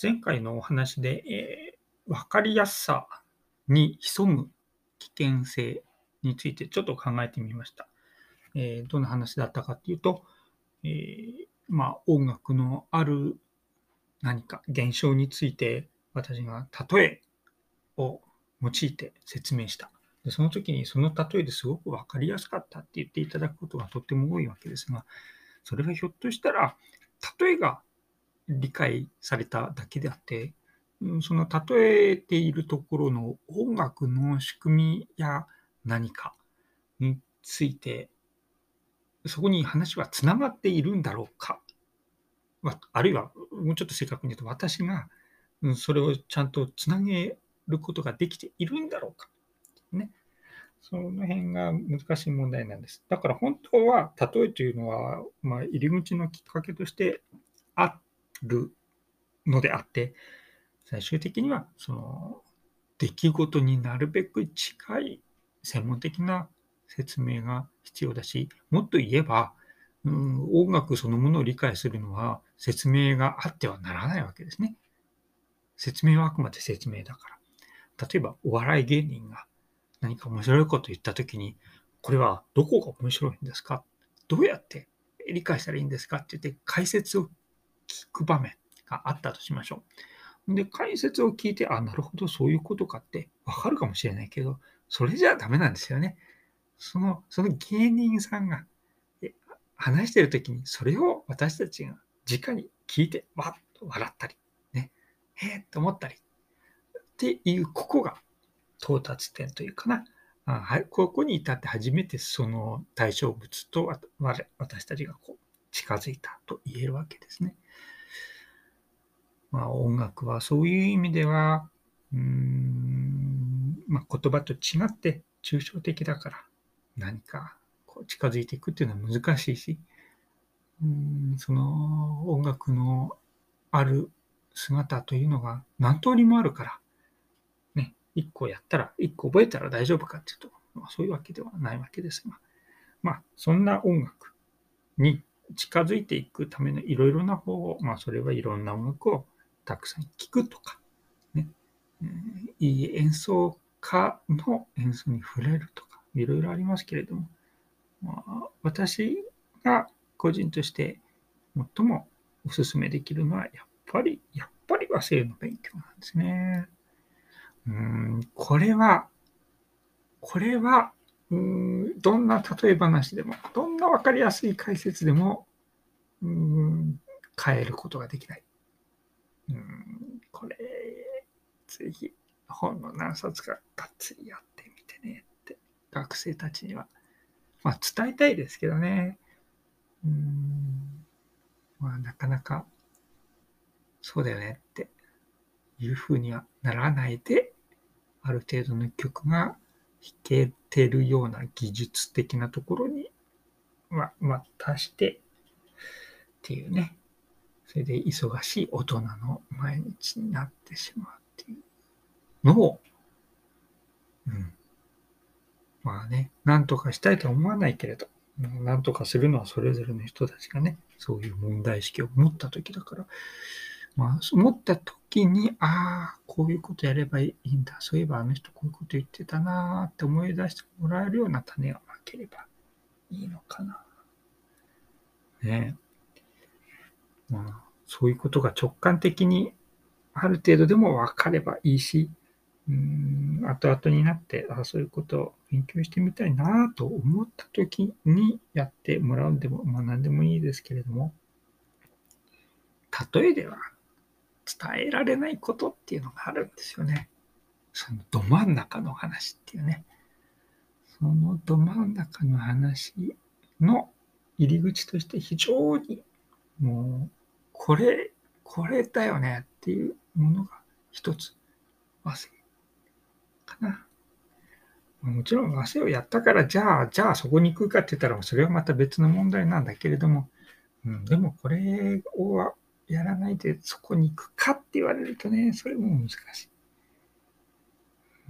前回のお話で、えー、分かりやすさに潜む危険性についてちょっと考えてみました。えー、どんな話だったかっていうと、えー、まあ、音楽のある何か現象について私が例えを用いて説明した。でその時にその例えですごく分かりやすかったって言っていただくことがとっても多いわけですが、それはひょっとしたら例えが理解されただけであって、その例えているところの音楽の仕組みや何かについて、そこに話はつながっているんだろうか。あるいは、もうちょっと正確に言うと、私がそれをちゃんとつなげることができているんだろうか。ね。その辺が難しい問題なんです。だから本当は、例えというのは、まあ、入り口のきっかけとしてあっるのであって、最終的にはその出来事になるべく近い専門的な説明が必要だし、もっと言えば、うん、音楽そのものを理解するのは説明があってはならないわけですね。説明はあくまで説明だから。例えば、お笑い芸人が何か面白いこと言ったときに、これはどこが面白いんですか？どうやって理解したらいいんですか？って言って解説を聞く場面があったとしましょう。で、解説を聞いて、あ、なるほど、そういうことかってわかるかもしれないけど、それじゃダメなんですよね。その、その芸人さんが話してるときに、それを私たちが直に聞いて、わっと笑ったり、ね、へえと思ったり、っていう、ここが到達点というかな。あここに至って初めてその対象物と私たちがこう近づいたと言えるわけですね。まあ、音楽はそういう意味では、うん、まあ、言葉と違って抽象的だから何かこう近づいていくっていうのは難しいし、うんその音楽のある姿というのが何通りもあるから、ね、一個やったら、一個覚えたら大丈夫かっていうと、まあ、そういうわけではないわけですが、まあ、そんな音楽に近づいていくためのいろいろな方法、まあ、それはいろんな音楽をたくさん聴くとか、ね、いい演奏家の演奏に触れるとか、いろいろありますけれども、まあ、私が個人として最もお勧めできるのは、やっぱり、やっぱり和声の勉強なんですね。うん、これは、これは、うんどんな例え話でも、どんな分かりやすい解説でも、うん変えることができない。うんこれ、ぜひ本の何冊かがっつりやってみてねって学生たちには、まあ伝えたいですけどね。うんまあなかなかそうだよねっていうふうにはならないで、ある程度の曲がけてるような技術的なところに、まあ、足してっていうね。それで忙しい大人の毎日になってしまうっていうのを、うん。まあね、なんとかしたいとは思わないけれど、なんとかするのはそれぞれの人たちがね、そういう問題意識を持った時だから、まあ、思った時に、ああ、こういうことやればいいんだ。そういえばあの人こういうこと言ってたなって思い出してもらえるような種がまければいいのかな。ねまあ、そういうことが直感的にある程度でも分かればいいし、うん、後々になって、あそういうことを勉強してみたいなと思った時にやってもらうんでも、まあ何でもいいですけれども、例えでは伝えられないことっていうのがあるんですよね。そのど真ん中の話っていうね。そのど真ん中の話の入り口として非常にもうこれ、これだよねっていうものが一つ和製かな。もちろん和製をやったから、じゃあ、じゃあそこに行くかって言ったら、それはまた別の問題なんだけれども、うん、でもこれをやらないでそこに行くかって言われるとね、それも難しい。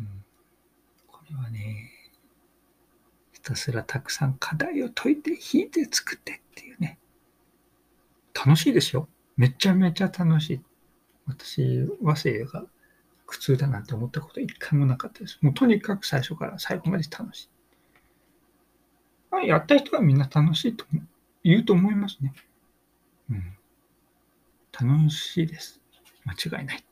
うん、これはね、ひたすらたくさん課題を解いて、引いて作ってっていうね。楽しいですよ。めちゃめちゃ楽しい。私、和製が苦痛だなんて思ったこと一回もなかったです。もうとにかく最初から最後まで楽しい。まあ、やった人はみんな楽しいと言うと思いますね。うん楽しいです。間違いない。